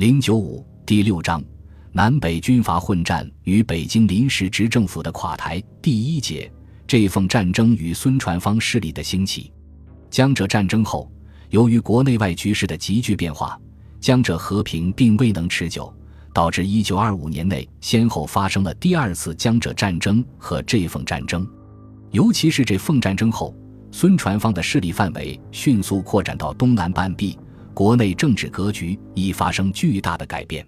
零九五第六章南北军阀混战与北京临时执政府的垮台第一节这奉战争与孙传芳势力的兴起。江浙战争后，由于国内外局势的急剧变化，江浙和平并未能持久，导致一九二五年内先后发生了第二次江浙战争和这奉战争。尤其是这奉战争后，孙传芳的势力范围迅速扩展到东南半壁，国内政治格局已发生巨大的改变。